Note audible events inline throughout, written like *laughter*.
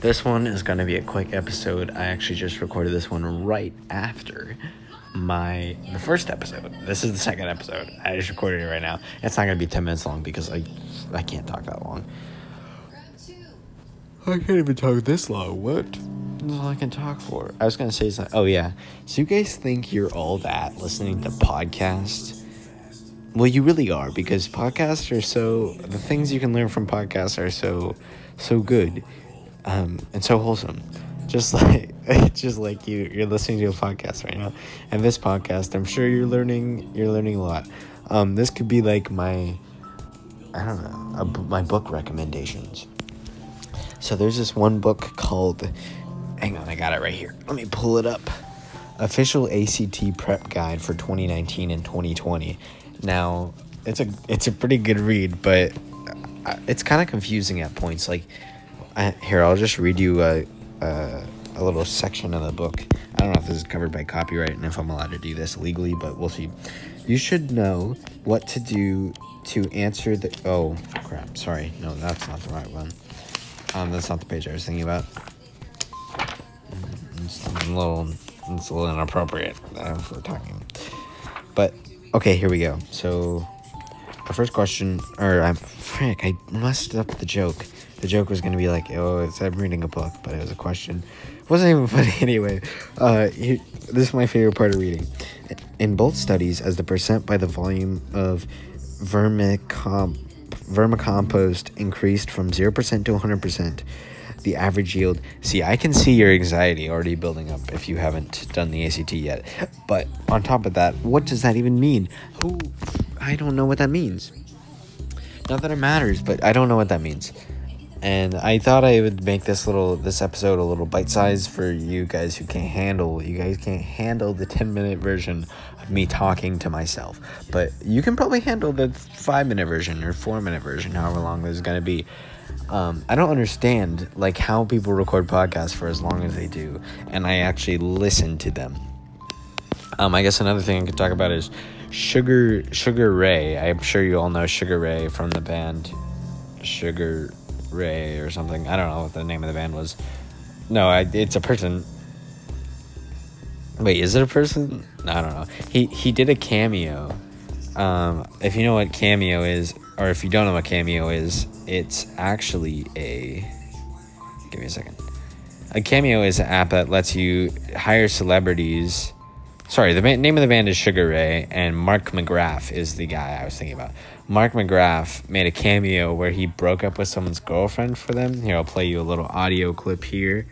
This one is going to be a quick episode. I actually just recorded this one right after my the first episode. This is the second episode. I just recorded it right now. It's not going to be 10 minutes long because I I can't talk that long. I can't even talk this long. What? That's all I can talk for. I was gonna say something. Oh yeah. So you guys think you're all that listening to podcasts? Well, you really are because podcasts are so. The things you can learn from podcasts are so, so good, um, and so wholesome. Just *laughs* like, just like you, you're listening to a podcast right now, and this podcast, I'm sure you're learning. You're learning a lot. Um, this could be like my, I don't know, a, my book recommendations. So there's this one book called Hang on, I got it right here. Let me pull it up. Official ACT prep guide for 2019 and 2020. Now, it's a it's a pretty good read, but uh, it's kind of confusing at points. Like, I, here I'll just read you a, a a little section of the book. I don't know if this is covered by copyright and if I'm allowed to do this legally, but we'll see. You should know what to do to answer the. Oh crap! Sorry, no, that's not the right one. Um, that's not the page I was thinking about. It's a little, it's a little inappropriate uh, if talking. But okay, here we go. So, our first question, or I'm frick, I messed up the joke. The joke was gonna be like, oh, it's I'm reading a book, but it was a question. It wasn't even *laughs* funny anyway. Uh, here, this is my favorite part of reading. In both studies, as the percent by the volume of vermicomp vermicompost increased from 0% to 100%, the average yield. See, I can see your anxiety already building up if you haven't done the ACT yet. But on top of that, what does that even mean? Who I don't know what that means. Not that it matters, but I don't know what that means. And I thought I would make this little this episode a little bite size for you guys who can't handle you guys can't handle the 10 minute version of me talking to myself. But you can probably handle the 5 minute version or 4 minute version however long this is going to be. Um, I don't understand like how people record podcasts for as long as they do, and I actually listen to them. Um, I guess another thing I could talk about is Sugar Sugar Ray. I'm sure you all know Sugar Ray from the band Sugar Ray or something. I don't know what the name of the band was. No, I, it's a person. Wait, is it a person? I don't know. He he did a cameo. Um, if you know what cameo is, or if you don't know what cameo is, it's actually a. Give me a second. A cameo is an app that lets you hire celebrities. Sorry, the name of the band is Sugar Ray, and Mark McGrath is the guy I was thinking about. Mark McGrath made a cameo where he broke up with someone's girlfriend for them. Here, I'll play you a little audio clip here.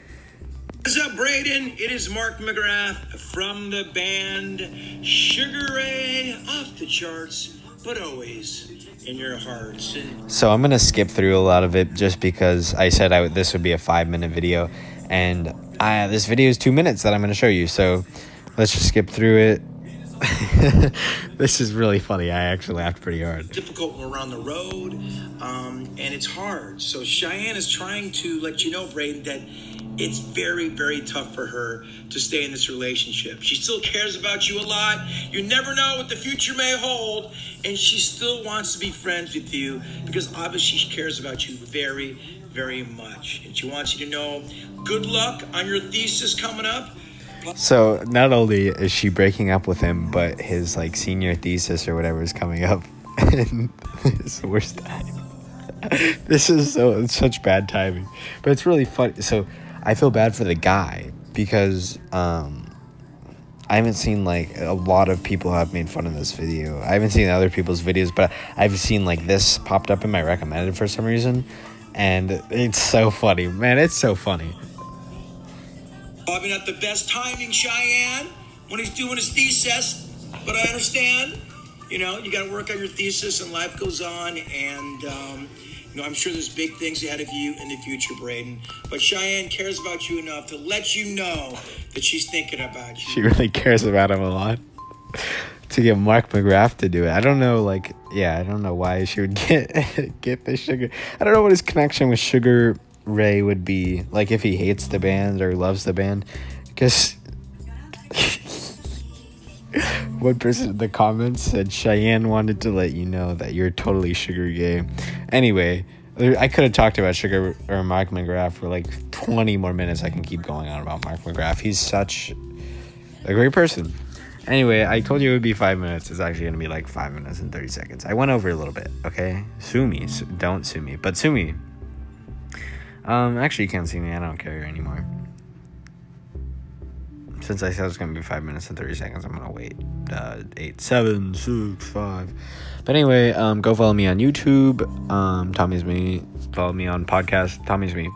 What's up, Braden? It is Mark McGrath from the band Sugar Ray, off the charts, but always in your hearts. So I'm gonna skip through a lot of it just because I said I would, this would be a five minute video, and I, this video is two minutes that I'm gonna show you. So let's just skip through it. *laughs* this is really funny. I actually laughed pretty hard. Difficult when we're on the road, um, and it's hard. So Cheyenne is trying to let you know, Braden, that it's very, very tough for her to stay in this relationship. She still cares about you a lot. You never know what the future may hold, and she still wants to be friends with you because obviously she cares about you very, very much. And she wants you to know good luck on your thesis coming up. So not only is she breaking up with him, but his like senior thesis or whatever is coming up, *laughs* and it's the worst time. *laughs* this is so such bad timing, but it's really funny. So I feel bad for the guy because um, I haven't seen like a lot of people have made fun of this video. I haven't seen other people's videos, but I've seen like this popped up in my recommended for some reason, and it's so funny, man. It's so funny. Probably not the best timing, Cheyenne, when he's doing his thesis, but I understand. You know, you got to work on your thesis, and life goes on, and. Um, you know, I'm sure there's big things ahead of you in the future, Braden. But Cheyenne cares about you enough to let you know that she's thinking about you. She really cares about him a lot. *laughs* to get Mark McGrath to do it. I don't know, like, yeah, I don't know why she would *laughs* get get the sugar. I don't know what his connection with Sugar Ray would be. Like, if he hates the band or loves the band, because *laughs* one person in the comments said Cheyenne wanted to let you know that you're totally sugar gay. Anyway, I could have talked about Sugar or Mark McGrath for like 20 more minutes. I can keep going on about Mark McGrath. He's such a great person. Anyway, I told you it would be five minutes. It's actually to be like five minutes and 30 seconds. I went over a little bit, okay? Sue me. Don't sue me, but sue me. Um, actually, you can't see me. I don't care anymore. Since I said it's to be five minutes and 30 seconds, I'm to wait. Uh, eight, seven, six, five. But anyway, um, go follow me on YouTube. Um, Tommy's me. Follow me on podcast. Tommy's me.